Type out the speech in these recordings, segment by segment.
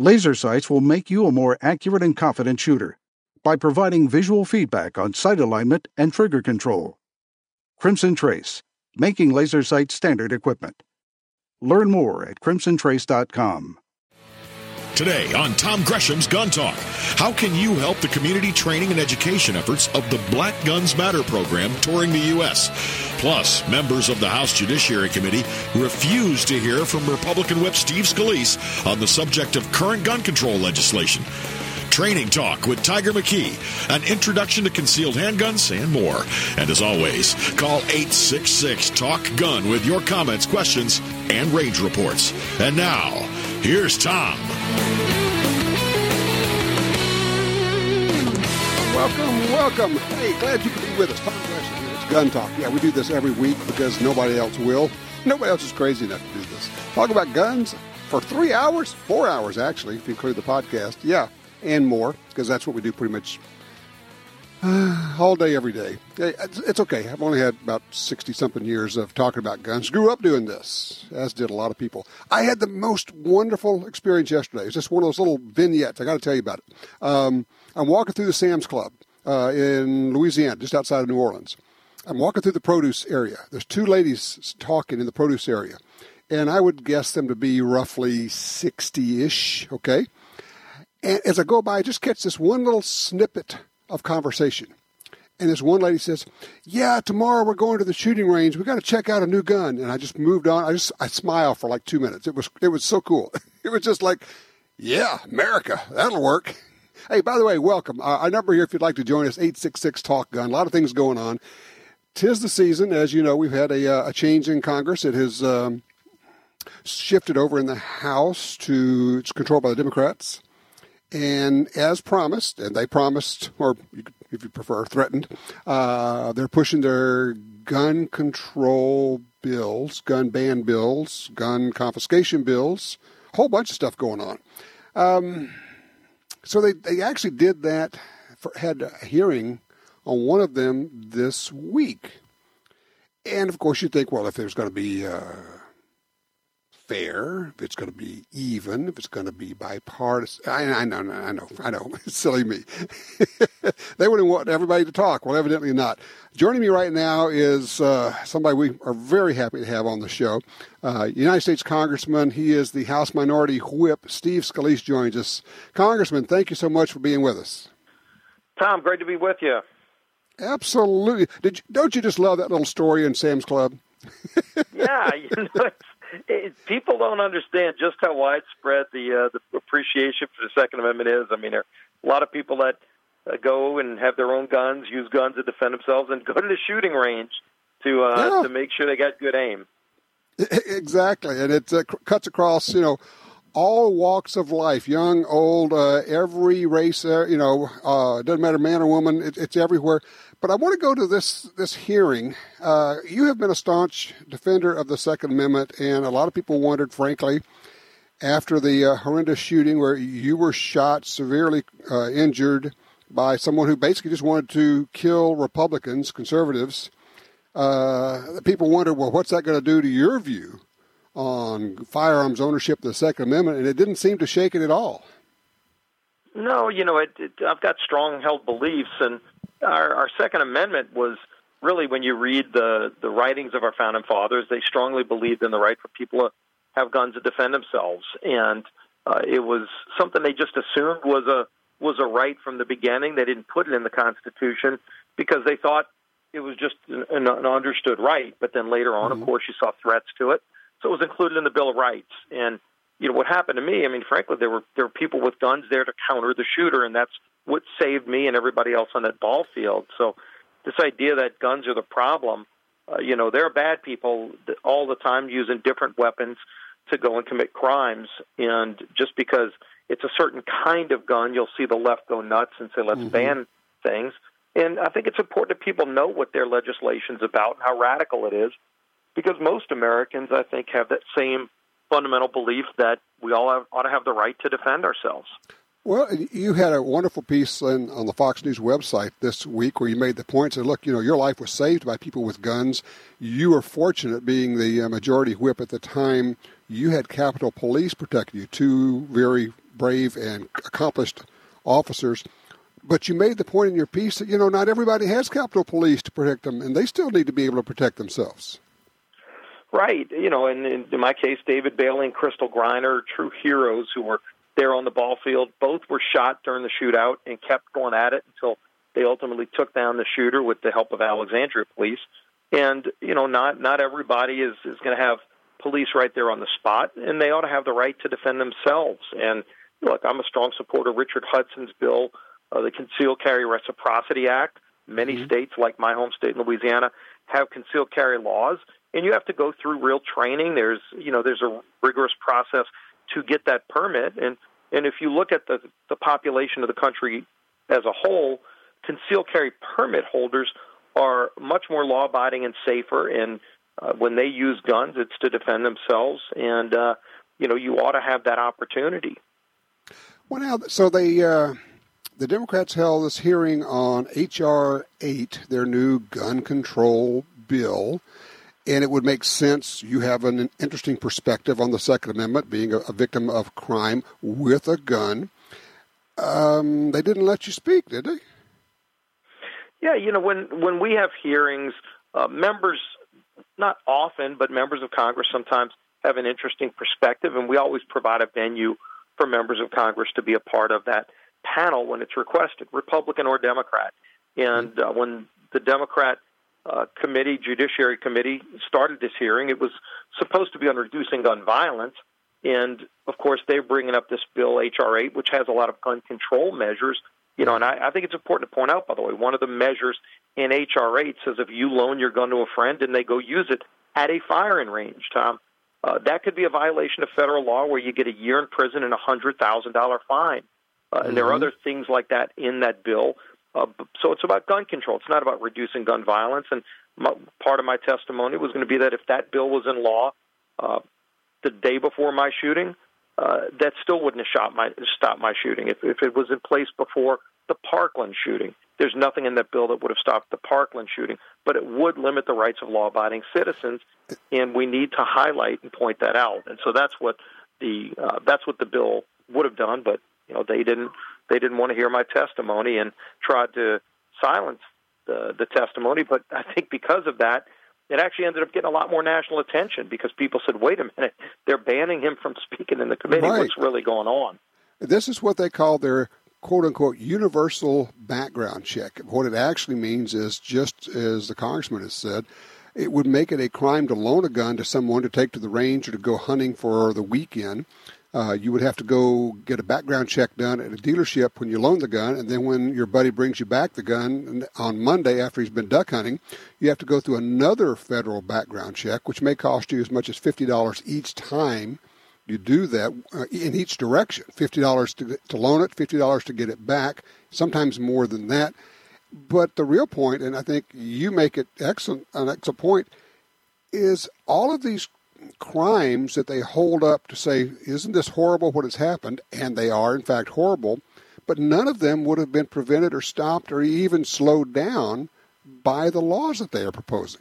Laser sights will make you a more accurate and confident shooter by providing visual feedback on sight alignment and trigger control. Crimson Trace, making laser sight standard equipment. Learn more at crimsontrace.com. Today on Tom Gresham's Gun Talk, how can you help the community training and education efforts of the Black Guns Matter program touring the U.S.? Plus, members of the House Judiciary Committee refuse to hear from Republican Whip Steve Scalise on the subject of current gun control legislation. Training Talk with Tiger McKee, an introduction to concealed handguns, and more. And as always, call 866 Talk Gun with your comments, questions, and range reports. And now, here's Tom. Welcome, welcome. Hey, glad you could be with us. Tom Gresham here. It's Gun Talk. Yeah, we do this every week because nobody else will. Nobody else is crazy enough to do this. Talk about guns for three hours, four hours actually, if you include the podcast. Yeah, and more, because that's what we do pretty much all day, every day. It's okay. I've only had about 60 something years of talking about guns. Grew up doing this, as did a lot of people. I had the most wonderful experience yesterday. It's just one of those little vignettes. I got to tell you about it. Um, I'm walking through the Sam's Club uh, in Louisiana, just outside of New Orleans. I'm walking through the produce area. There's two ladies talking in the produce area, and I would guess them to be roughly 60 ish, okay? And as I go by, I just catch this one little snippet of conversation. And this one lady says, "Yeah, tomorrow we're going to the shooting range. We got to check out a new gun." And I just moved on. I just I smiled for like two minutes. It was it was so cool. It was just like, "Yeah, America, that'll work." Hey, by the way, welcome. Uh, our number here, if you'd like to join us, eight six six Talk Gun. A lot of things going on. Tis the season, as you know. We've had a uh, a change in Congress. It has um, shifted over in the House to it's controlled by the Democrats. And as promised, and they promised, or if you prefer, threatened, uh, they're pushing their gun control bills, gun ban bills, gun confiscation bills, a whole bunch of stuff going on. Um, so they, they actually did that, for, had a hearing on one of them this week. And of course, you think, well, if there's going to be uh, fair, if it's going to be even, if it's going to be bipartisan. I, I know, I know, I know. Silly me. they wouldn't want everybody to talk. Well, evidently not. Joining me right now is uh, somebody we are very happy to have on the show. Uh, United States Congressman. He is the House Minority Whip. Steve Scalise joins us. Congressman, thank you so much for being with us. Tom, great to be with you. Absolutely. Did you, don't you just love that little story in Sam's Club? yeah, you know, it, people don't understand just how widespread the uh, the appreciation for the Second Amendment is. I mean, there are a lot of people that uh, go and have their own guns, use guns to defend themselves, and go to the shooting range to uh, yeah. to make sure they got good aim. Exactly, and it uh, cuts across you know all walks of life, young, old, uh, every race. Uh, you know, uh, doesn't matter man or woman. It, it's everywhere. But I want to go to this this hearing. Uh, you have been a staunch defender of the Second Amendment, and a lot of people wondered, frankly, after the uh, horrendous shooting where you were shot, severely uh, injured by someone who basically just wanted to kill Republicans, conservatives. Uh, people wondered, well, what's that going to do to your view on firearms ownership, the Second Amendment? And it didn't seem to shake it at all. No, you know, it, it, I've got strong held beliefs, and our, our Second Amendment was really when you read the the writings of our founding fathers, they strongly believed in the right for people to have guns to defend themselves, and uh, it was something they just assumed was a was a right from the beginning. They didn't put it in the Constitution because they thought it was just an, an understood right. But then later on, mm-hmm. of course, you saw threats to it, so it was included in the Bill of Rights. And you know what happened to me? I mean, frankly, there were there were people with guns there to counter the shooter, and that's what saved me and everybody else on that ball field. So this idea that guns are the problem, uh, you know, there are bad people all the time using different weapons to go and commit crimes, and just because it's a certain kind of gun, you'll see the left go nuts and say, let's mm-hmm. ban things. And I think it's important that people know what their legislation's about and how radical it is, because most Americans, I think, have that same fundamental belief that we all have, ought to have the right to defend ourselves. Well, you had a wonderful piece in, on the Fox News website this week where you made the point that, look, you know, your life was saved by people with guns. You were fortunate being the uh, majority whip at the time. You had Capitol Police protect you, two very brave and accomplished officers. But you made the point in your piece that, you know, not everybody has Capitol Police to protect them, and they still need to be able to protect themselves. Right. You know, and in my case, David Bailey and Crystal Griner, true heroes who were there on the ball field. Both were shot during the shootout and kept going at it until they ultimately took down the shooter with the help of Alexandria police. And you know, not not everybody is is going to have police right there on the spot, and they ought to have the right to defend themselves. And look, I'm a strong supporter of Richard Hudson's bill, uh, the Concealed Carry Reciprocity Act. Many mm-hmm. states, like my home state in Louisiana, have concealed carry laws, and you have to go through real training. There's you know there's a rigorous process to get that permit, and and if you look at the the population of the country as a whole, concealed carry permit holders are much more law abiding and safer. And uh, when they use guns, it's to defend themselves. And, uh, you know, you ought to have that opportunity. Well, now, so they. Uh the Democrats held this hearing on H.R. 8, their new gun control bill, and it would make sense. You have an interesting perspective on the Second Amendment, being a, a victim of crime with a gun. Um, they didn't let you speak, did they? Yeah, you know, when when we have hearings, uh, members, not often, but members of Congress sometimes have an interesting perspective, and we always provide a venue for members of Congress to be a part of that panel when it's requested, Republican or Democrat. And uh, when the Democrat uh, committee, Judiciary Committee, started this hearing, it was supposed to be on reducing gun violence. And of course, they're bringing up this bill, H.R. 8, which has a lot of gun control measures you know, and I, I think it's important to point out, by the way, one of the measures in HR 8 says if you loan your gun to a friend and they go use it at a firing range, Tom, uh, that could be a violation of federal law where you get a year in prison and a $100,000 fine. Uh, and there are mm-hmm. other things like that in that bill. Uh, so it's about gun control. It's not about reducing gun violence. And my, part of my testimony was going to be that if that bill was in law uh, the day before my shooting, uh, that still wouldn't have my, stopped my shooting. If, if it was in place before the Parkland shooting, there's nothing in that bill that would have stopped the Parkland shooting, but it would limit the rights of law-abiding citizens, and we need to highlight and point that out. And so that's what the uh, that's what the bill would have done, but you know they didn't they didn't want to hear my testimony and tried to silence the the testimony. But I think because of that, it actually ended up getting a lot more national attention because people said, "Wait a minute, they're banning him from speaking in the committee. Right. What's really going on?" This is what they call their quote unquote universal background check. What it actually means is just as the congressman has said, it would make it a crime to loan a gun to someone to take to the range or to go hunting for the weekend. Uh, you would have to go get a background check done at a dealership when you loan the gun, and then when your buddy brings you back the gun on Monday after he's been duck hunting, you have to go through another federal background check, which may cost you as much as fifty dollars each time you do that uh, in each direction. Fifty dollars to to loan it, fifty dollars to get it back. Sometimes more than that. But the real point, and I think you make it excellent an excellent point, is all of these crimes that they hold up to say, isn't this horrible what has happened? And they are, in fact, horrible. But none of them would have been prevented or stopped or even slowed down by the laws that they are proposing.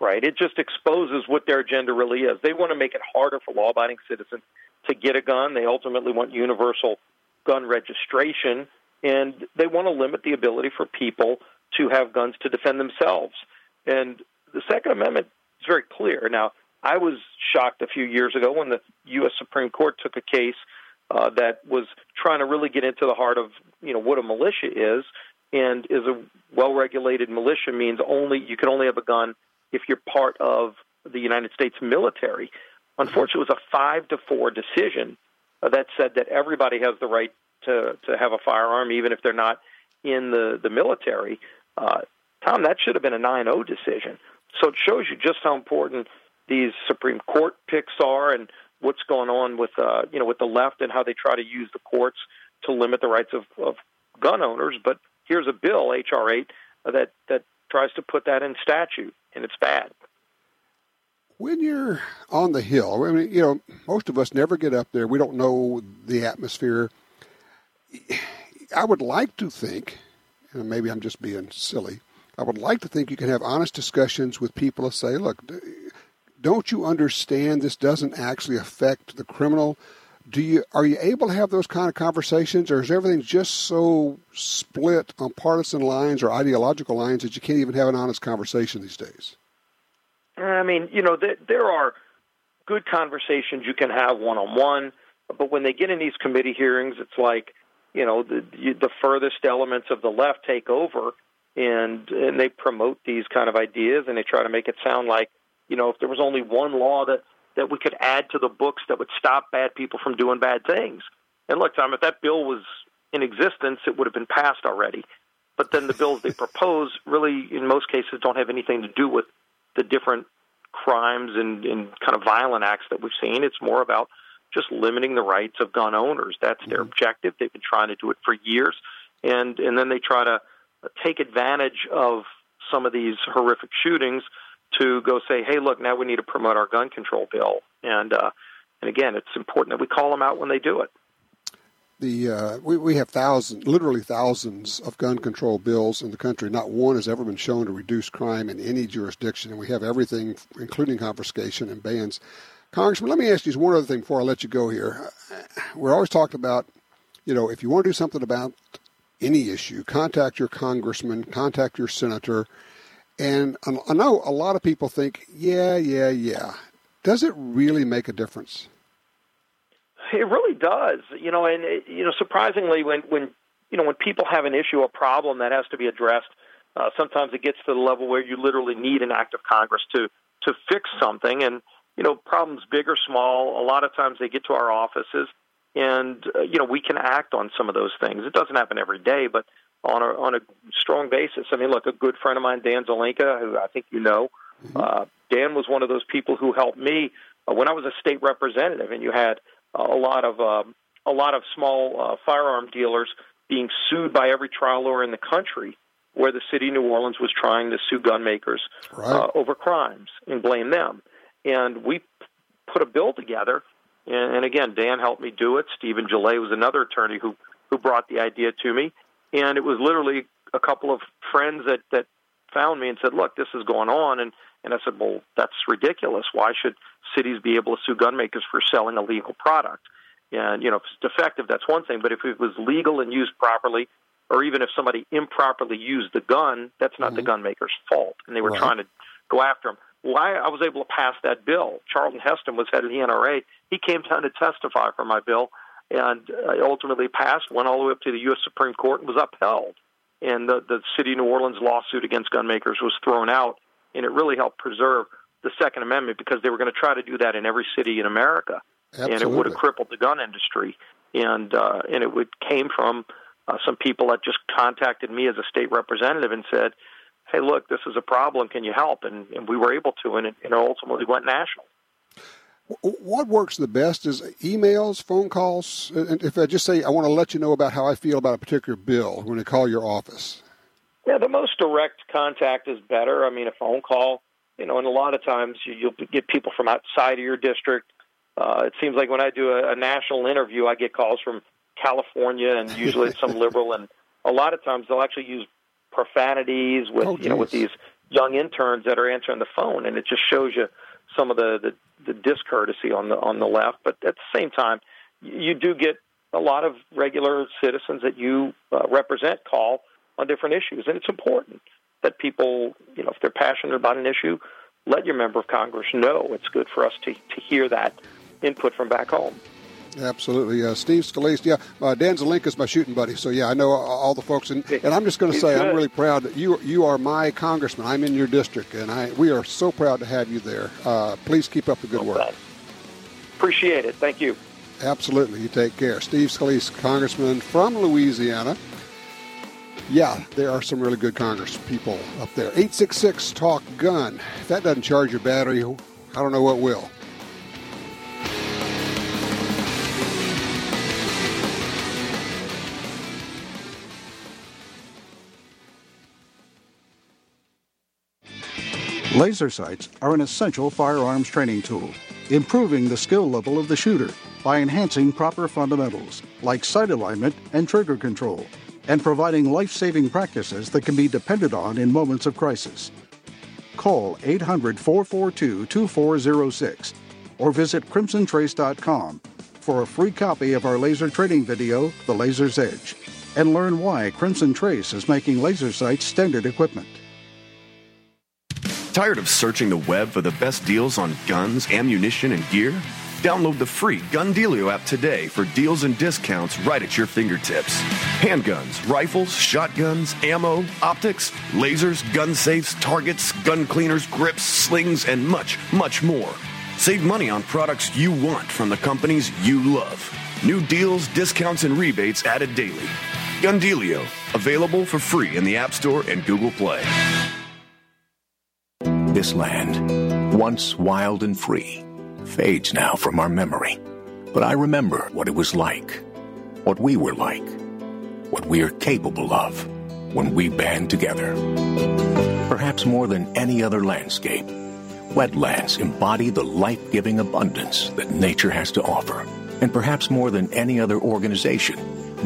Right. It just exposes what their agenda really is. They want to make it harder for law abiding citizens to get a gun. They ultimately want universal gun registration. And they want to limit the ability for people to have guns to defend themselves. And the Second Amendment it's very clear. Now, I was shocked a few years ago when the U.S. Supreme Court took a case uh, that was trying to really get into the heart of you know what a militia is, and is a well-regulated militia means only you can only have a gun if you're part of the United States military. Unfortunately, it was a five to four decision uh, that said that everybody has the right to to have a firearm, even if they're not in the the military. Uh, Tom, that should have been a 9-0 decision. So it shows you just how important these Supreme Court picks are and what's going on with uh, you know with the left and how they try to use the courts to limit the rights of, of gun owners. But here's a bill, HR eight, that that tries to put that in statute, and it's bad. When you're on the hill, I mean, you know, most of us never get up there. We don't know the atmosphere. I would like to think, and maybe I'm just being silly, I would like to think you can have honest discussions with people and say, look, don't you understand this doesn't actually affect the criminal Do you are you able to have those kind of conversations, or is everything just so split on partisan lines or ideological lines that you can't even have an honest conversation these days? I mean, you know, there, there are good conversations you can have one on one, but when they get in these committee hearings, it's like, you know, the, the furthest elements of the left take over, and and they promote these kind of ideas, and they try to make it sound like, you know, if there was only one law that that we could add to the books that would stop bad people from doing bad things. And look, Tom, if that bill was in existence, it would have been passed already. But then the bills they propose really, in most cases, don't have anything to do with the different crimes and, and kind of violent acts that we've seen. It's more about just limiting the rights of gun owners. That's their mm-hmm. objective. They've been trying to do it for years, and and then they try to take advantage of some of these horrific shootings to go say, hey, look, now we need to promote our gun control bill. And uh, and again, it's important that we call them out when they do it. The uh, we we have thousands, literally thousands of gun control bills in the country. Not one has ever been shown to reduce crime in any jurisdiction, and we have everything, including confiscation and bans. Congressman, let me ask you one other thing before I let you go here. We're always talking about, you know, if you want to do something about any issue, contact your congressman, contact your senator and I know a lot of people think, yeah, yeah, yeah. Does it really make a difference? It really does. You know, and it, you know, surprisingly, when when you know when people have an issue, a problem that has to be addressed, uh, sometimes it gets to the level where you literally need an act of Congress to to fix something. And you know, problems big or small, a lot of times they get to our offices, and uh, you know, we can act on some of those things. It doesn't happen every day, but on a on a strong basis. I mean, look, a good friend of mine, Dan Zelenka, who I think you know, mm-hmm. uh, Dan was one of those people who helped me uh, when I was a state representative, and you had uh, a lot of um, a lot of small uh, firearm dealers being sued by every trial lawyer in the country, where the city of New Orleans was trying to sue gun makers right. uh, over crimes and blame them. And we put a bill together, and, and again, Dan helped me do it. Stephen Gillet was another attorney who who brought the idea to me and it was literally a couple of friends that that found me and said, "Look, this is going on," and and I said, "Well, that's ridiculous. Why should cities be able to sue gun makers for selling a legal product?" And you know, if it's defective, that's one thing, but if it was legal and used properly, or even if somebody improperly used the gun, that's not mm-hmm. the gun maker's fault. And they were right. trying to go after him. Why I was able to pass that bill. Charlton Heston was head of the NRA. He came down to testify for my bill, and uh, ultimately passed, went all the way up to the U.S. Supreme Court, and was upheld. And the, the city of New Orleans lawsuit against gun makers was thrown out, and it really helped preserve the Second Amendment because they were going to try to do that in every city in America, Absolutely. and it would have crippled the gun industry. And uh, and it would came from uh, some people that just contacted me as a state representative and said, "Hey, look, this is a problem. Can you help?" And, and we were able to, and it, and it ultimately went national. What works the best is emails, phone calls. And if I just say I want to let you know about how I feel about a particular bill when I call your office. Yeah, the most direct contact is better. I mean, a phone call, you know, and a lot of times you'll get people from outside of your district. Uh, it seems like when I do a, a national interview, I get calls from California, and usually it's some liberal. And a lot of times they'll actually use profanities with oh, you know with these young interns that are answering the phone, and it just shows you some of the, the, the discourtesy on the on the left. But at the same time, you do get a lot of regular citizens that you uh, represent call on different issues, and it's important that people, you know, if they're passionate about an issue, let your member of Congress know. It's good for us to to hear that input from back home. Absolutely. Uh, Steve Scalise, yeah, uh, Dan Zelenka is my shooting buddy, so yeah, I know all the folks. And, and I'm just going to say, good. I'm really proud that you you are my congressman. I'm in your district, and I we are so proud to have you there. Uh, please keep up the good work. Appreciate it. Thank you. Absolutely. You take care. Steve Scalise, congressman from Louisiana. Yeah, there are some really good Congress people up there. 866 Talk Gun. If that doesn't charge your battery, I don't know what will. Laser sights are an essential firearms training tool, improving the skill level of the shooter by enhancing proper fundamentals like sight alignment and trigger control, and providing life saving practices that can be depended on in moments of crisis. Call 800 442 2406 or visit crimsontrace.com for a free copy of our laser training video, The Laser's Edge, and learn why Crimson Trace is making laser sights standard equipment. Tired of searching the web for the best deals on guns, ammunition, and gear? Download the free Gun Dealio app today for deals and discounts right at your fingertips. Handguns, rifles, shotguns, ammo, optics, lasers, gun safes, targets, gun cleaners, grips, slings, and much, much more. Save money on products you want from the companies you love. New deals, discounts, and rebates added daily. Gun Dealio, available for free in the App Store and Google Play. This land, once wild and free, fades now from our memory. But I remember what it was like, what we were like, what we are capable of when we band together. Perhaps more than any other landscape, wetlands embody the life giving abundance that nature has to offer. And perhaps more than any other organization,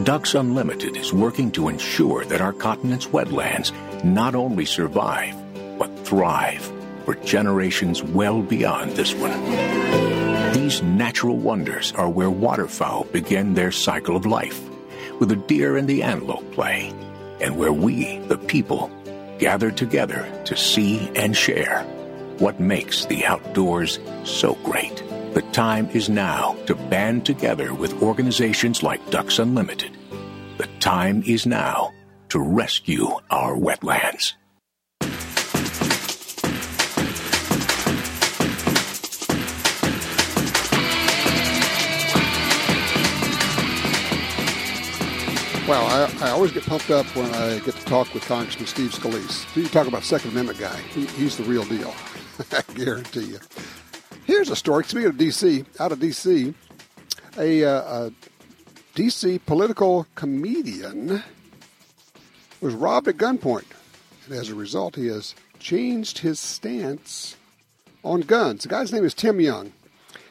Ducks Unlimited is working to ensure that our continent's wetlands not only survive, but thrive for generations well beyond this one. These natural wonders are where waterfowl begin their cycle of life, where the deer and the antelope play, and where we, the people, gather together to see and share what makes the outdoors so great. The time is now to band together with organizations like Ducks Unlimited. The time is now to rescue our wetlands. Well, I, I, always get pumped up when I get to talk with Congressman Steve Scalise. You talk about Second Amendment guy. He, he's the real deal. I guarantee you. Here's a story. Speaking of D.C., out of D.C., a, uh, a D.C. political comedian was robbed at gunpoint. And as a result, he has changed his stance on guns. The guy's name is Tim Young.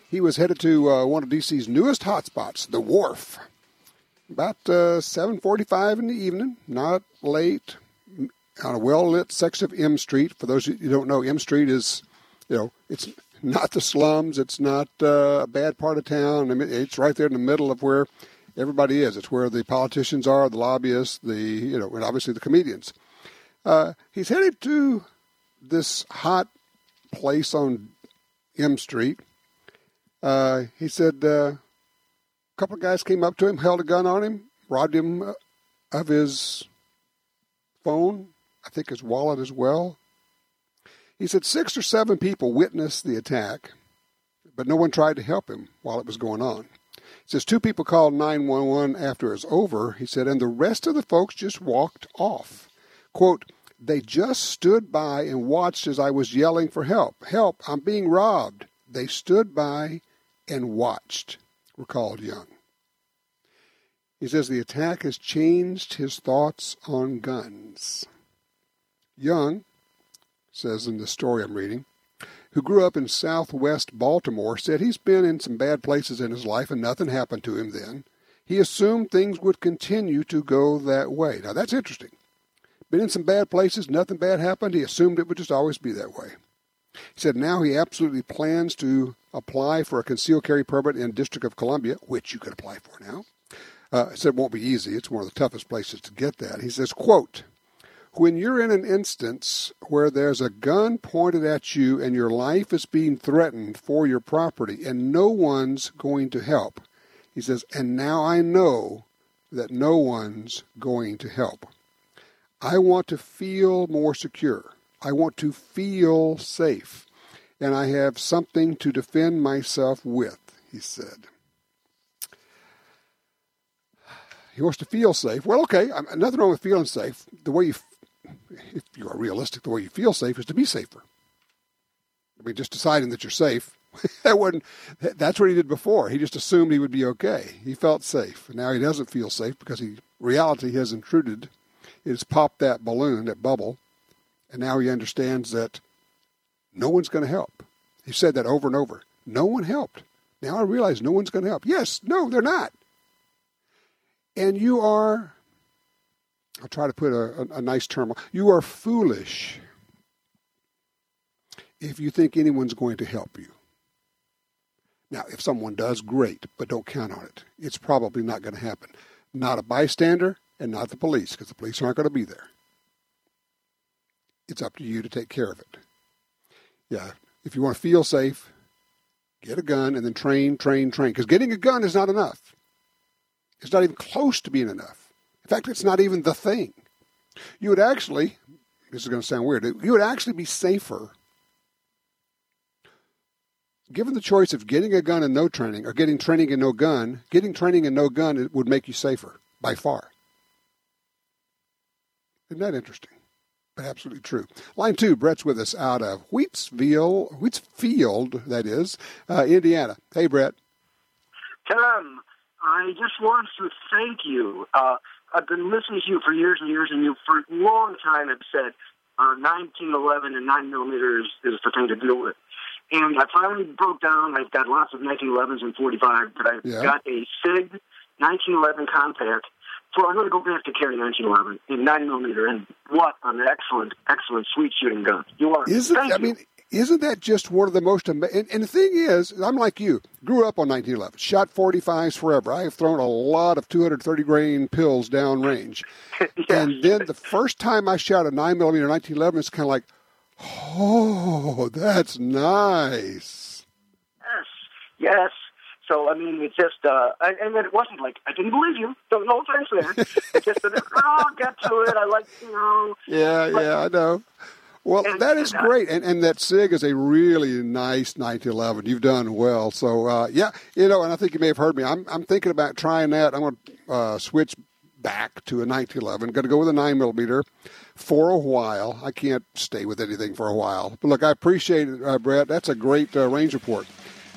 He was headed to uh, one of D.C.'s newest hotspots, the Wharf about uh, 7.45 in the evening, not late, on a well-lit section of M Street. For those who don't know, M Street is, you know, it's not the slums. It's not uh, a bad part of town. I mean, it's right there in the middle of where everybody is. It's where the politicians are, the lobbyists, the, you know, and obviously the comedians. Uh, he's headed to this hot place on M Street. Uh, he said, uh, a couple of guys came up to him, held a gun on him, robbed him uh, of his phone, I think his wallet as well. He said six or seven people witnessed the attack, but no one tried to help him while it was going on. He says two people called 911 after it was over. He said, and the rest of the folks just walked off. Quote, they just stood by and watched as I was yelling for help. Help, I'm being robbed. They stood by and watched recalled Young. He says the attack has changed his thoughts on guns. Young, says in the story I'm reading, who grew up in southwest Baltimore, said he's been in some bad places in his life and nothing happened to him then. He assumed things would continue to go that way. Now that's interesting. Been in some bad places, nothing bad happened. He assumed it would just always be that way. He said now he absolutely plans to apply for a concealed carry permit in District of Columbia, which you could apply for now. Uh, he said it won't be easy. It's one of the toughest places to get that. He says, quote, when you're in an instance where there's a gun pointed at you and your life is being threatened for your property and no one's going to help, he says, and now I know that no one's going to help. I want to feel more secure. I want to feel safe, and I have something to defend myself with, he said. He wants to feel safe. Well, okay, nothing wrong with feeling safe. The way you, if you are realistic, the way you feel safe is to be safer. I mean, just deciding that you're safe. that wasn't. That's what he did before. He just assumed he would be okay. He felt safe. And now he doesn't feel safe because he reality has intruded. It has popped that balloon, that bubble, and now he understands that no one's going to help. He said that over and over. No one helped. Now I realize no one's going to help. Yes, no, they're not. And you are, I'll try to put a, a, a nice term, you are foolish if you think anyone's going to help you. Now, if someone does, great, but don't count on it. It's probably not going to happen. Not a bystander and not the police, because the police aren't going to be there. It's up to you to take care of it. Yeah, if you want to feel safe, get a gun and then train, train, train. Because getting a gun is not enough. It's not even close to being enough. In fact, it's not even the thing. You would actually, this is going to sound weird, you would actually be safer given the choice of getting a gun and no training or getting training and no gun, getting training and no gun would make you safer by far. Isn't that interesting? But absolutely true. Line two, Brett's with us out of Wheatsville, Wheatsfield, that is, uh, Indiana. Hey, Brett. Tom, I just want to thank you. Uh, I've been listening to you for years and years, and you for a long time have said uh, 1911 and 9 millimeters is the thing to deal with. And I finally broke down. I've got lots of 1911s and 45, but I've yeah. got a SIG 1911 compact. So I'm going to go back to carry 1911 in 9 millimeter, and what an excellent, excellent sweet shooting gun. You are. Isn't, Thank I you. mean, isn't that just one of the most amazing? And, and, the thing is, I'm like you, grew up on 1911, shot 45s forever. I have thrown a lot of 230 grain pills down range. yes. And then the first time I shot a 9 millimeter 1911, it's kind of like, Oh, that's nice. Yes, yes. So I mean, it's just, uh, and then it wasn't like I didn't believe you. So no offense there. It's just that oh, I'll get to it. I like you know. Yeah, but, yeah, I know. Well, and, that is and, uh, great, and and that Sig is a really nice 1911. You've done well. So uh, yeah, you know, and I think you may have heard me. I'm I'm thinking about trying that. I'm going to uh, switch back to a 1911. Going to go with a nine millimeter for a while. I can't stay with anything for a while. But look, I appreciate it, uh, Brett. That's a great uh, range report.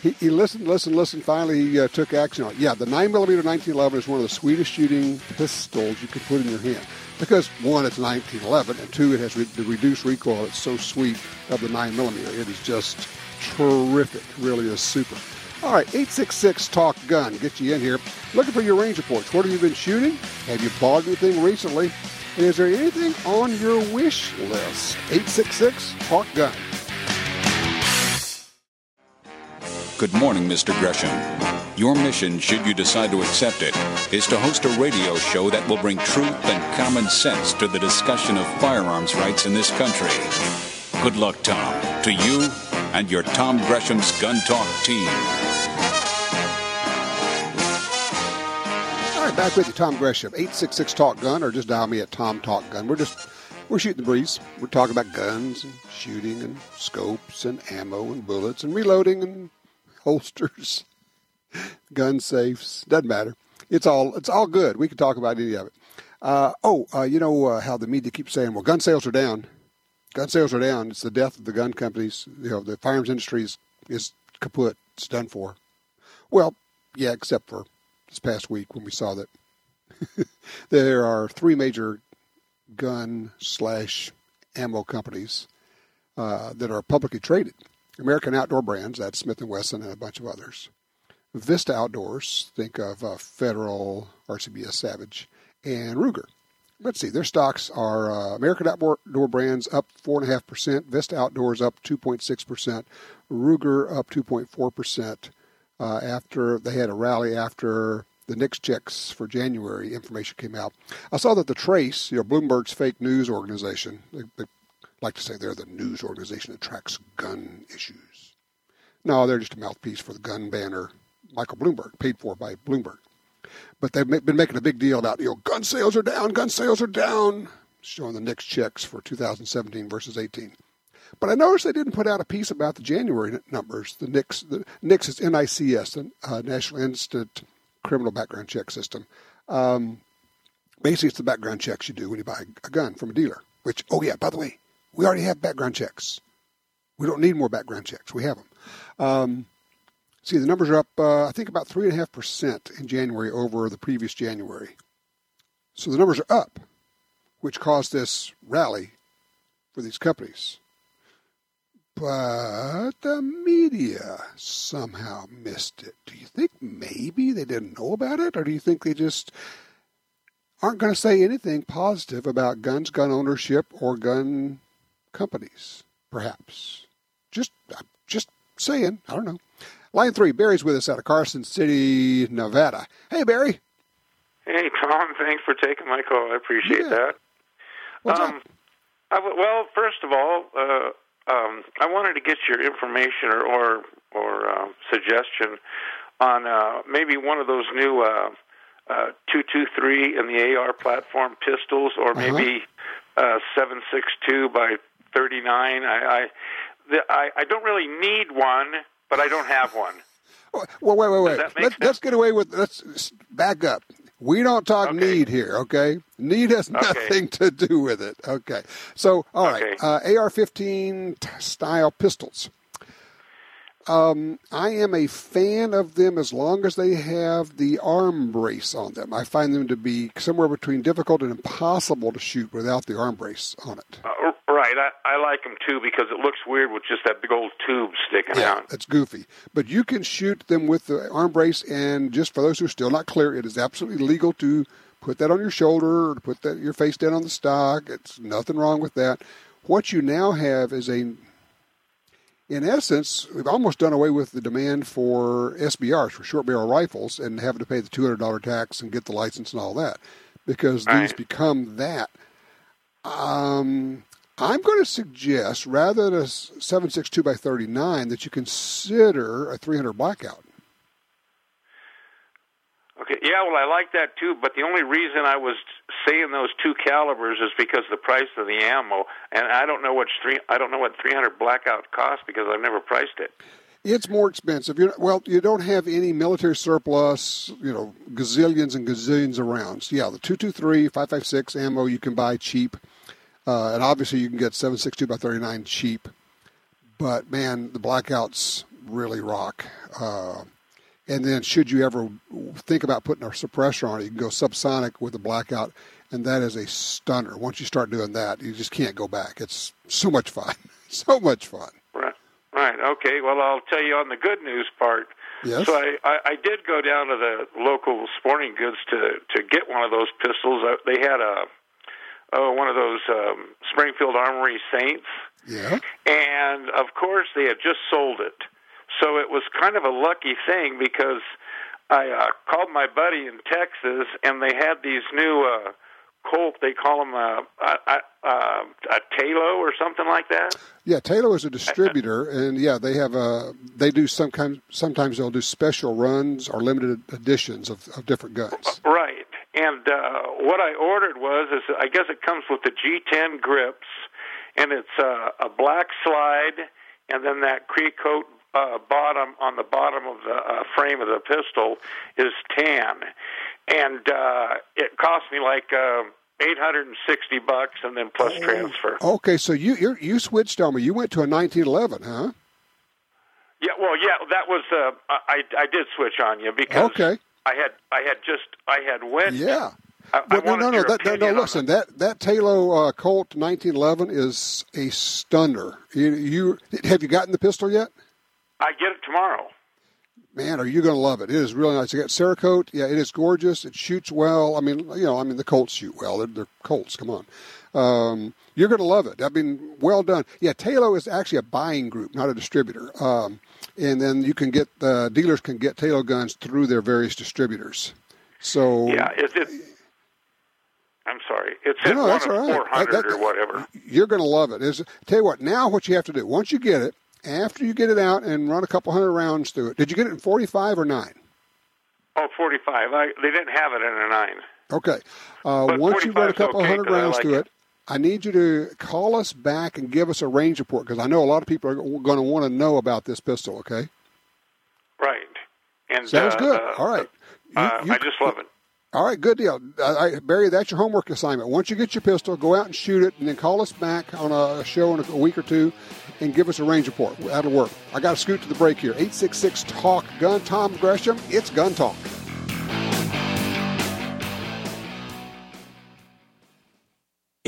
He, he, listened, listened, listened. Finally, he uh, took action on it. Yeah, the 9 millimeter 1911 is one of the sweetest shooting pistols you can put in your hand. Because, one, it's 1911, and two, it has re- the reduced recoil. It's so sweet of the 9 millimeter. It is just terrific. Really is super. All right, 866 Talk Gun. Get you in here. Looking for your range reports. What have you been shooting? Have you bought anything recently? And is there anything on your wish list? 866 Talk Gun. Good morning, Mr. Gresham. Your mission, should you decide to accept it, is to host a radio show that will bring truth and common sense to the discussion of firearms rights in this country. Good luck, Tom, to you and your Tom Gresham's Gun Talk team. All right, back with you, Tom Gresham, 866 Talk Gun, or just dial me at Tom Talk Gun. We're just, we're shooting the breeze. We're talking about guns and shooting and scopes and ammo and bullets and reloading and holsters, gun safes. Doesn't matter. It's all, it's all good. We can talk about any of it. Uh, oh, uh, you know uh, how the media keeps saying, well, gun sales are down. Gun sales are down. It's the death of the gun companies. You know, the firearms industry is, is kaput. It's done for. Well, yeah, except for this past week when we saw that there are three major gun slash ammo companies uh, that are publicly traded. American Outdoor Brands, that's Smith & Wesson and a bunch of others. Vista Outdoors, think of uh, Federal, RCBS Savage, and Ruger. Let's see, their stocks are uh, American Outdoor Brands up 4.5%, Vista Outdoors up 2.6%, Ruger up 2.4%, uh, after they had a rally after the NICS checks for January information came out. I saw that the Trace, you know, Bloomberg's fake news organization, like to say they're the news organization that tracks gun issues. No, they're just a mouthpiece for the gun banner Michael Bloomberg, paid for by Bloomberg. But they've been making a big deal about, you know, gun sales are down, gun sales are down, showing the NICS checks for 2017 versus 18. But I noticed they didn't put out a piece about the January numbers. The NICS, the NICS is NICS, the uh, National Instant Criminal Background Check System. Um, basically, it's the background checks you do when you buy a gun from a dealer. Which, oh yeah, by the way, we already have background checks. We don't need more background checks. We have them. Um, see, the numbers are up, uh, I think, about three and a half percent in January over the previous January. So the numbers are up, which caused this rally for these companies. But the media somehow missed it. Do you think maybe they didn't know about it? Or do you think they just aren't going to say anything positive about guns, gun ownership, or gun companies? Perhaps. Just, just saying. I don't know. Line three, Barry's with us out of Carson City, Nevada. Hey, Barry. Hey, Tom. Thanks for taking my call. I appreciate Yeah. that. What's um, up? I w- well, first of all, uh, um, I wanted to get your information or or, or uh, suggestion on uh, maybe one of those new uh, uh, two two three in the AR platform pistols, or Uh-huh. maybe uh, seven six two by thirty nine. I I, the, I I don't really need one, but I don't have one. Well, wait, wait, wait. Let's, sense? let's get away with. Let's back up. We don't talk Okay. need here, okay? Need has nothing to do with it. Okay. So, all right, Okay. uh, AR-15 style pistols. Um, I am a fan of them as long as they have the arm brace on them. I find them to be somewhere between difficult and impossible to shoot without the arm brace on it. Uh, right, I, I like them too because it looks weird with just that big old tube sticking Yeah, out. that's goofy. But you can shoot them with the arm brace, and just for those who are still not clear, it is absolutely legal to put that on your shoulder or to put that your face down on the stock. It's nothing wrong with that. What you now have is a, in essence, we've almost done away with the demand for SBRs for short barrel rifles and having to pay the two hundred dollar tax and get the license and all that, because these Right. become that. Um, I'm going to suggest rather than a 762 by 39 that you consider a 300 blackout. Okay, yeah, well, I like that too, but the only reason I was saying those two calibers is because the price of the ammo, and I don't know what three, I don't know what 300 blackout costs because I've never priced it. It's more expensive. You're, well, you don't have any military surplus, you know, gazillions and gazillions of rounds. Yeah, the 223, 556 ammo you can buy cheap. Uh, and obviously you can get 762 by 39 cheap. But man, the blackouts really rock. Uh, and then should you ever think about putting a suppressor on it, you can go subsonic with a blackout, and that is a stunner. Once you start doing that, you just can't go back. It's so much fun. so much fun. Right. Right. Okay. Well, I'll tell you on the good news part. Yes. So I, I, I did go down to the local sporting goods to to get one of those pistols. Uh, They had a oh one of those um, Springfield Armory Saints, Yeah. and of course they had just sold it. So it was kind of a lucky thing because I uh, called my buddy in Texas, and they had these new uh, Colt. They call them uh, a, a, a, a Talo or something like that. Yeah, TALO is a distributor, and yeah, they have a. They do some kind. Sometimes they'll do special runs or limited editions of, of different guns. Right. And uh, what I ordered was, is I guess it comes with the G10 grips, and it's uh, a black slide, and then that Cerakote uh, bottom on the bottom of the uh, frame of the pistol is tan, and uh, it cost me like uh, 860 bucks, and then plus transfer. Okay, so you you're, you switched on me. You went to a 1911, huh? Yeah, well, yeah, that was uh, I I did switch on you because Okay. I had I had just I had went Yeah. I, I no, no, no, that, no, no. Listen, that that TALO uh, Colt 1911 is a stunner. You, you have you gotten the pistol yet? I get it tomorrow. Man, are you going to love it? It is really nice. You got Cerakote. Yeah, it is gorgeous. It shoots well. I mean, you know, I mean, the Colts shoot well. They're, they're Colts. Come on. Um, you're going to love it. I mean, well done. Yeah, TALO is actually a buying group, not a distributor. Um, and then you can get uh, dealers can get TALO guns through their various distributors. So Yeah, it's it, I'm sorry. It's No, one that's of right. 400 That- that- or whatever. you're going to love it. Is tell you what. Now, what you have to do once you get it, after you get it out and run a couple hundred rounds through it. Did you get it in 45 or nine? Oh, 45. I, they didn't have it in a 9. Okay. Uh, once you run a couple okay, hundred rounds like through it. it, I need you to call us back and give us a range report because I know a lot of people are going to want to know about this pistol. Okay. Right. And Sounds uh, good. uh, All right. You- uh, you- I just love it. All right, good deal. I, Barry, that's your homework assignment. Once you get your pistol, go out and shoot it, and then call us back on a show in a, a week or two and give us a range report. That'll work. I got to scoot to the break here. 866 Talk Gun. Tom Gresham, it's Gun Talk.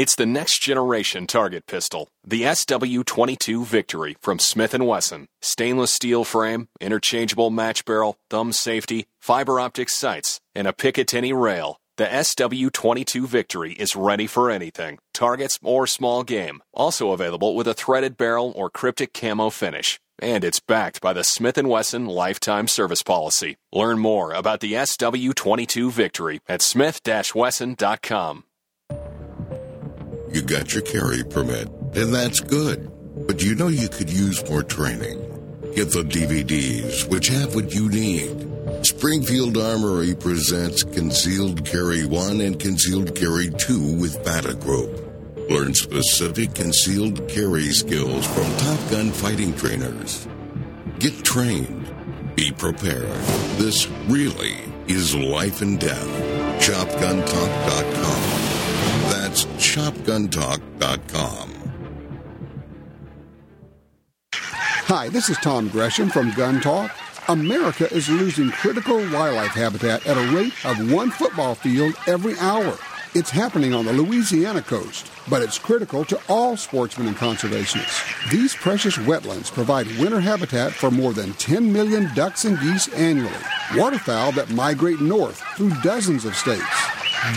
It's the next generation target pistol, the SW22 Victory from Smith & Wesson. Stainless steel frame, interchangeable match barrel, thumb safety, fiber optic sights, and a Picatinny rail. The SW22 Victory is ready for anything, targets or small game. Also available with a threaded barrel or cryptic camo finish. And it's backed by the Smith & Wesson lifetime service policy. Learn more about the SW22 Victory at smith-wesson.com. You got your carry permit, and that's good. But you know you could use more training. Get the DVDs, which have what you need. Springfield Armory presents Concealed Carry 1 and Concealed Carry 2 with Bata Group. Learn specific concealed carry skills from Top Gun fighting trainers. Get trained. Be prepared. This really is life and death. ShopGunTalk.com. ShopGunTalk.com. Hi, this is Tom Gresham from Gun Talk. America is losing critical wildlife habitat at a rate of one football field every hour. It's happening on the Louisiana coast, but it's critical to all sportsmen and conservationists. These precious wetlands provide winter habitat for more than 10 million ducks and geese annually, waterfowl that migrate north through dozens of states.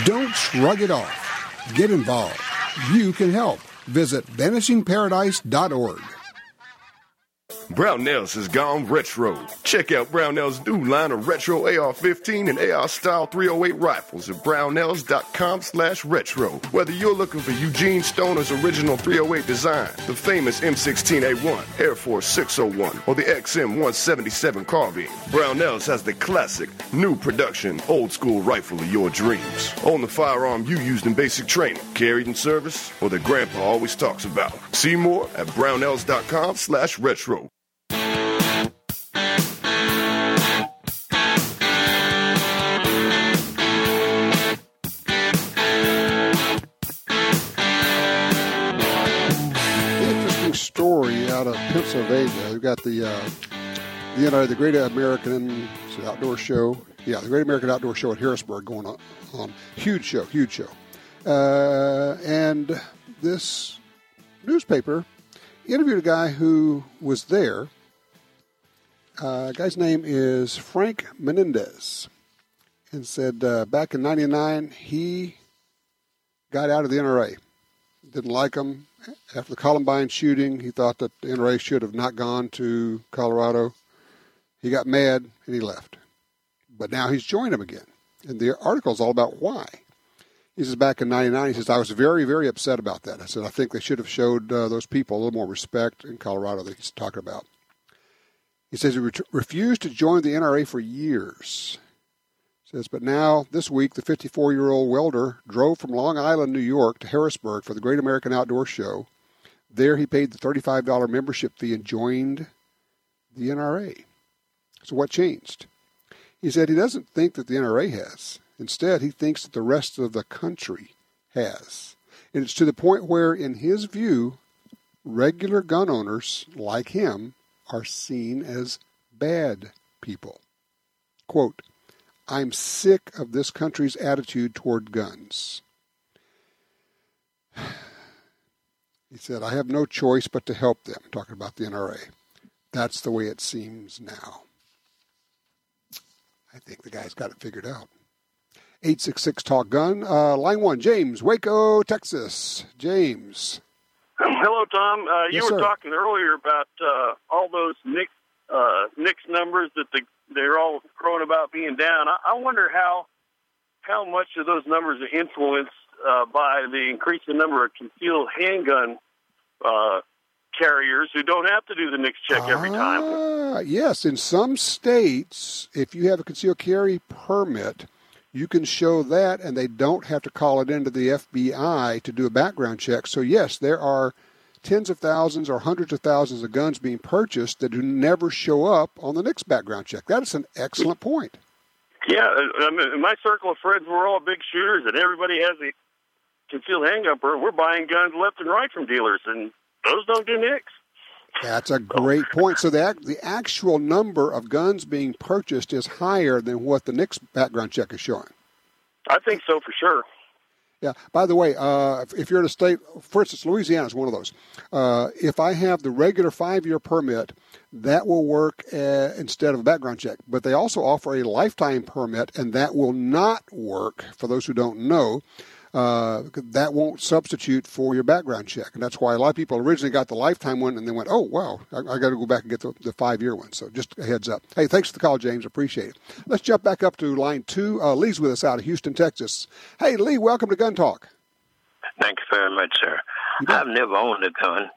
Don't shrug it off. Get involved. You can help. Visit vanishingparadise.org. Brownells has gone retro. Check out Brownells' new line of retro AR-15 and AR-style 308 rifles at brownells.com slash retro. Whether you're looking for Eugene Stoner's original 308 design, the famous M16A1, Air Force 601, or the XM177 carbine, Brownells has the classic, new production, old school rifle of your dreams. Own the firearm you used in basic training, carried in service, or that grandpa always talks about. See more at brownells.com slash retro. Pennsylvania. We've got the uh, the, know, the Great American Outdoor Show. Yeah, the Great American Outdoor Show at Harrisburg going on. on. Huge show, huge show. Uh, and this newspaper interviewed a guy who was there. Uh, guy's name is Frank Menendez, and said uh, back in '99 he got out of the NRA. Didn't like him after the Columbine shooting. He thought that the NRA should have not gone to Colorado. He got mad and he left. But now he's joined them again, and the article is all about why. He says back in '99, he says I was very, very upset about that. I said I think they should have showed uh, those people a little more respect in Colorado that he's talking about. He says he re- refused to join the NRA for years. Says, but now this week, the 54-year-old welder drove from Long Island, New York, to Harrisburg for the Great American Outdoor Show. There, he paid the $35 membership fee and joined the NRA. So, what changed? He said he doesn't think that the NRA has. Instead, he thinks that the rest of the country has. And it's to the point where, in his view, regular gun owners like him are seen as bad people. Quote, I'm sick of this country's attitude toward guns. He said, I have no choice but to help them, talking about the NRA. That's the way it seems now. I think the guy's got it figured out. 866 Talk Gun. Uh, line one, James, Waco, Texas. James. Hello, Tom. Uh, you Yes, were sir. talking earlier about uh, all those Nick uh, NICS numbers that the, they're all crowing about being down. I, I wonder how how much of those numbers are influenced uh, by the increasing number of concealed handgun uh, carriers who don't have to do the NICS check every time. Ah, yes, in some states, if you have a concealed carry permit, you can show that, and they don't have to call it into the FBI to do a background check. So, yes, there are tens of thousands or hundreds of thousands of guns being purchased that do never show up on the NICS background check. That is an excellent point. Yeah, I mean, in my circle of friends, we're all big shooters, and everybody has a concealed handgun. We're buying guns left and right from dealers, and those don't do NICS. That's a great point. So the the actual number of guns being purchased is higher than what the NICS background check is showing. I think so for sure. Yeah. By the way, uh, if, you're in a state, for instance, Louisiana is one of those. Uh, if I have the regular five-year permit, that will work uh, instead of a background check. But they also offer a lifetime permit, and that will not work. For those who don't know, uh, that won't substitute for your background check. And that's why a lot of people originally got the lifetime one and they went, oh, wow, I, I got to go back and get the, the five year one. So just a heads up. Hey, thanks for the call, James. Appreciate it. Let's jump back up to line two. Uh, Lee's with us out of Houston, Texas. Hey, Lee, welcome to Gun Talk. Thank you very much, sir. I've never owned a gun,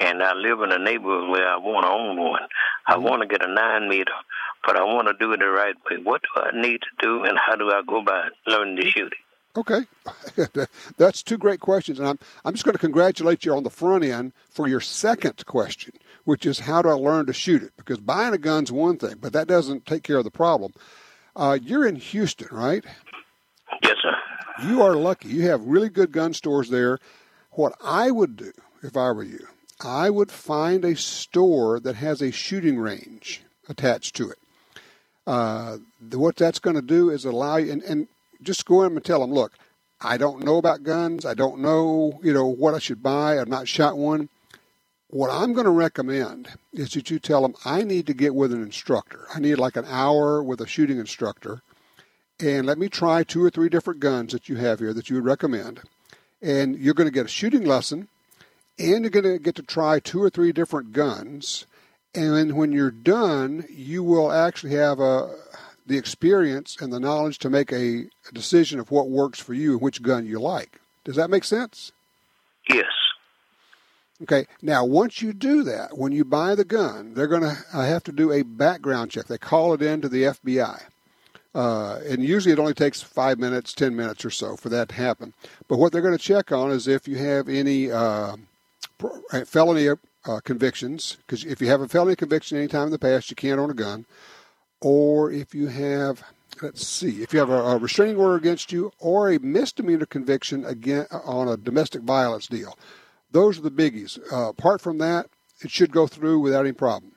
and I live in a neighborhood where I want to own one. I mm-hmm. want to get a nine meter, but I want to do it the right way. What do I need to do, and how do I go about learning to shoot it? Okay, that's two great questions, and I'm I'm just going to congratulate you on the front end for your second question, which is how do I learn to shoot it? Because buying a gun's one thing, but that doesn't take care of the problem. Uh, you're in Houston, right? Yes, sir. You are lucky. You have really good gun stores there. What I would do if I were you, I would find a store that has a shooting range attached to it. Uh, what that's going to do is allow you, and, and just go in and tell them, look, I don't know about guns. I don't know, you know, what I should buy. I've not shot one. What I'm going to recommend is that you tell them I need to get with an instructor. I need like an hour with a shooting instructor, and let me try two or three different guns that you have here that you would recommend. And you're going to get a shooting lesson, and you're going to get to try two or three different guns. And when you're done, you will actually have a, the experience and the knowledge to make a, a decision of what works for you and which gun you like. Does that make sense? Yes. Okay. Now, once you do that, when you buy the gun, they're going to have to do a background check. They call it in to the FBI. Uh, and usually it only takes five minutes, ten minutes or so for that to happen. But what they're going to check on is if you have any uh, felony uh, convictions, because if you have a felony conviction any time in the past, you can't own a gun or if you have let's see, if you have a, a, restraining order against you or a misdemeanor conviction again on a domestic violence deal. Those are the biggies. Uh, apart from that, it should go through without any problem.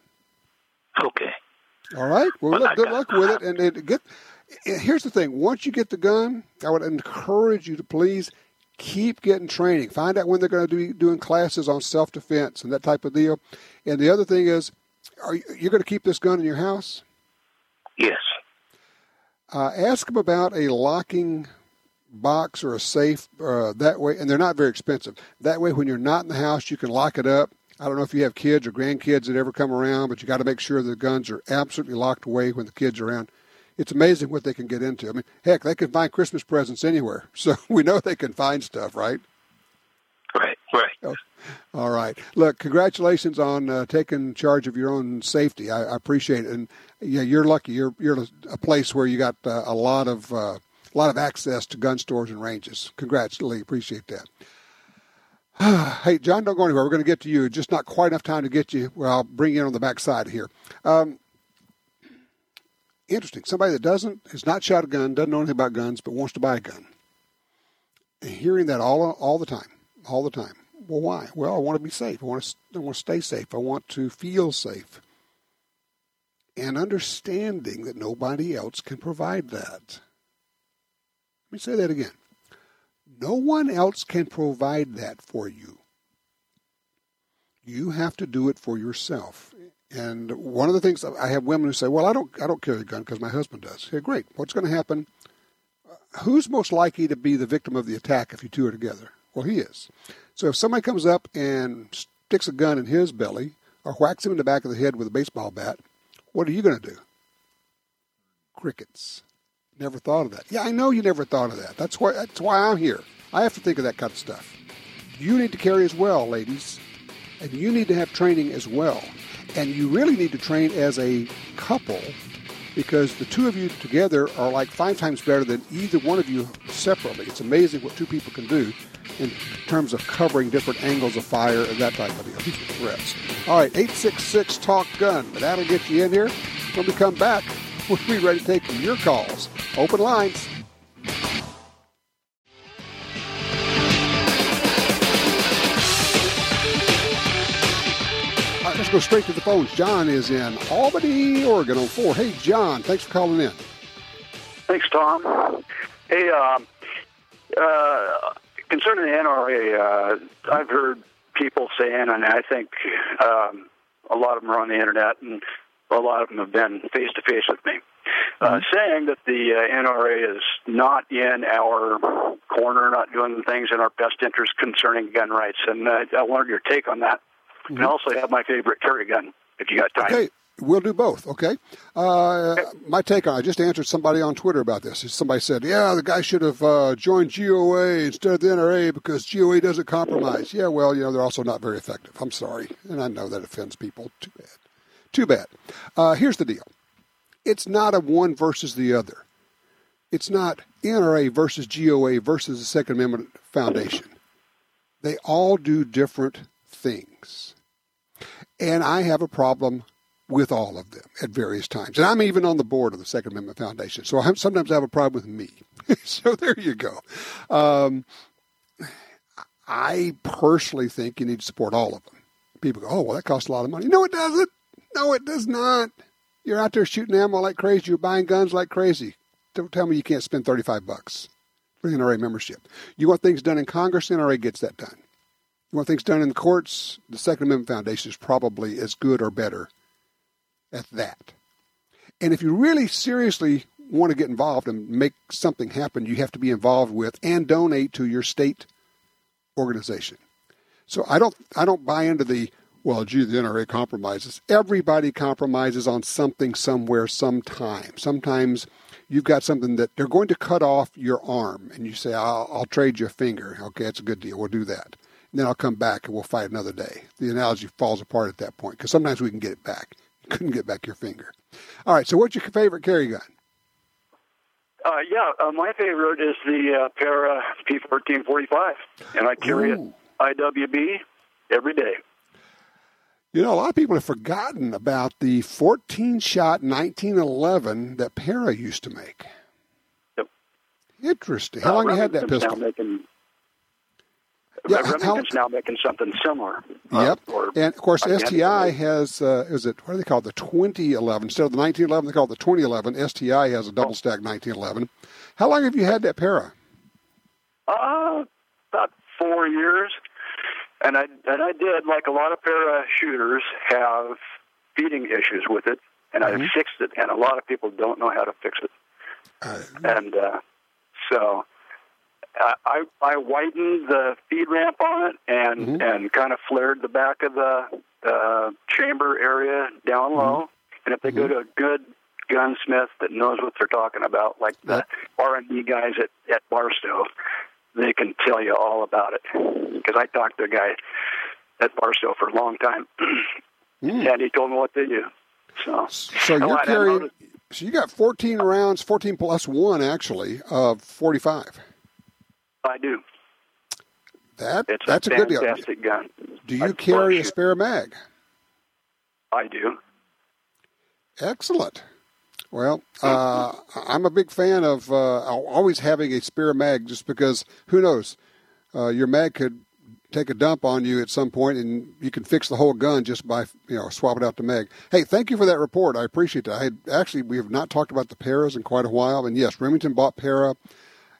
Okay. All right. Well, well look, good luck with it. And, and get. Here's the thing: once you get the gun, I would encourage you to please keep getting training. Find out when they're going to be doing classes on self-defense and that type of deal. And the other thing is, are you, you're going to keep this gun in your house? Yes. Uh, ask them about a locking box or a safe uh, that way, and they're not very expensive. That way, when you're not in the house, you can lock it up. I don't know if you have kids or grandkids that ever come around, but you got to make sure the guns are absolutely locked away when the kids are around. It's amazing what they can get into. I mean, heck, they can find Christmas presents anywhere, so we know they can find stuff, right? Right, right. Oh, all right. Look, congratulations on uh, taking charge of your own safety. I, I, appreciate it, and yeah, you're lucky. You're you're a place where you got uh, a lot of uh, a lot of access to gun stores and ranges. Congrats, Lee. Appreciate that. hey, John, don't go anywhere. We're going to get to you. Just not quite enough time to get you. Well, I'll bring you in on the back side here. Um, interesting. Somebody that doesn't has not shot a gun, doesn't know anything about guns, but wants to buy a gun. Hearing that all all the time, all the time. Well, why? Well, I want to be safe. I want to I want to stay safe. I want to feel safe and understanding that nobody else can provide that. Let me say that again. No one else can provide that for you. You have to do it for yourself. And one of the things I have women who say, "Well, I don't, I don't carry a gun because my husband does." Hey, great. What's going to happen? Uh, who's most likely to be the victim of the attack if you two are together? Well, he is. So if somebody comes up and sticks a gun in his belly or whacks him in the back of the head with a baseball bat, what are you going to do? Crickets. Never thought of that. Yeah, I know you never thought of that. That's why that's why I'm here. I have to think of that kind of stuff. You need to carry as well, ladies. And you need to have training as well. And you really need to train as a couple because the two of you together are like five times better than either one of you separately. It's amazing what two people can do in terms of covering different angles of fire and that type of deal. threats. All right, 866 Talk Gun. That'll get you in here. When we come back, we'll be ready to take your calls. Open lines. Go straight to the phones. John is in Albany, Oregon on 4. Hey, John, thanks for calling in. Thanks, Tom. Hey, um, Uh, concerning the NRA, uh, I've heard people saying, and I think um, a lot of them are on the internet, and a lot of them have been face to face with me, uh, saying that the uh, NRA is not in our corner, not doing things in our best interest concerning gun rights. And uh, I wanted your take on that. And I also have my favorite carry gun, if you got time. Okay, we'll do both. Okay. Uh, my take on I just answered somebody on Twitter about this. Somebody said, "Yeah, the guy should have uh, joined GOA instead of the NRA because GOA doesn't compromise." Yeah, well, you know they're also not very effective. I'm sorry, and I know that offends people. Too bad. Too bad. Uh, here's the deal. It's not a one versus the other. It's not NRA versus GOA versus the Second Amendment Foundation. They all do different things. And I have a problem with all of them at various times. And I'm even on the board of the Second Amendment Foundation. So I sometimes I have a problem with me. so there you go. Um, I personally think you need to support all of them. People go, oh, well, that costs a lot of money. No, it doesn't. No, it does not. You're out there shooting ammo like crazy. You're buying guns like crazy. Don't tell me you can't spend 35 bucks for NRA membership. You want things done in Congress, NRA gets that done. You want things done in the courts, the Second Amendment Foundation is probably as good or better at that. And if you really seriously want to get involved and make something happen, you have to be involved with and donate to your state organization. So I don't I don't buy into the well, gee, the NRA compromises. Everybody compromises on something somewhere sometime. Sometimes you've got something that they're going to cut off your arm, and you say, I'll, I'll trade you a finger. Okay, that's a good deal. We'll do that. Then I'll come back and we'll fight another day. The analogy falls apart at that point because sometimes we can get it back. You couldn't get back your finger. All right, so what's your favorite carry gun? Uh, yeah, uh, my favorite is the uh, Para P1445, and I carry Ooh. it IWB every day. You know, a lot of people have forgotten about the 14 shot 1911 that Para used to make. Yep. Interesting. How long you had that pistol? Making, Yeah, Remington's how- now making something similar. uh, Yep. or And of course. STI has, uh, is it, what do they call it? The 2011. Instead of the 1911, they call it the 2011. STI has a double stack 1911. How long have you had that Para? Uh, about four years, and I and I did like a lot of para shooters have feeding issues with it, and Mm-hmm. I fixed it, and a lot of people don't know how to fix it, Uh, and uh, so. I, I I widened the feed ramp on it and Mm-hmm. and kind of flared the back of the uh, chamber area down low. Mm-hmm. And if they go to a good gunsmith that knows what they're talking about, like the R and D guys at at Barstow, they can tell you all about it. Because I talked to a guy at Barstow for a long time, and he told me what they do. So, So you're carrying, so you got 14 rounds, 14 plus one actually, of 45. I do. That, It's that's a, a good deal. fantastic gun. Do I you carry a spare mag? I do. Excellent. Well, uh, I'm a big fan of uh, always having a spare mag, just because who knows, uh, your mag could take a dump on you at some point, and you can fix the whole gun just by you know swapping out the mag. Hey, thank you for that report. I appreciate that. I had, actually we have not talked about the paras in quite a while, and yes, Remington bought para.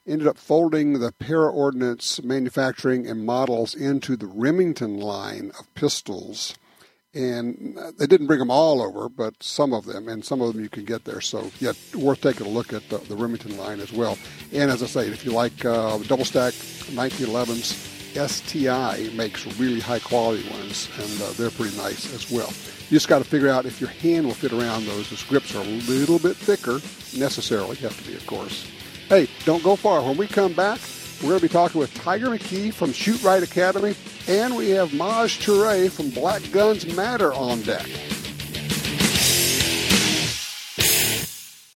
Ended up folding the para ordnance manufacturing and models into the Remington line of pistols and uh, they didn't bring them all over, but some of them, and some of them you can get there. So, yeah, worth taking a look at the, the Remington line as well. And as I say, if you like uh, double stack 1911s, STI makes really high quality ones, and uh, they're pretty nice as well. You just got to figure out if your hand will fit around those. The grips are a little bit thicker, necessarily have to be, of course. Hey, don't go far. When we come back, we're going to be talking with Tiger McKee from Shootrite Academy, and we have Maj Toure from Black Guns Matter on deck.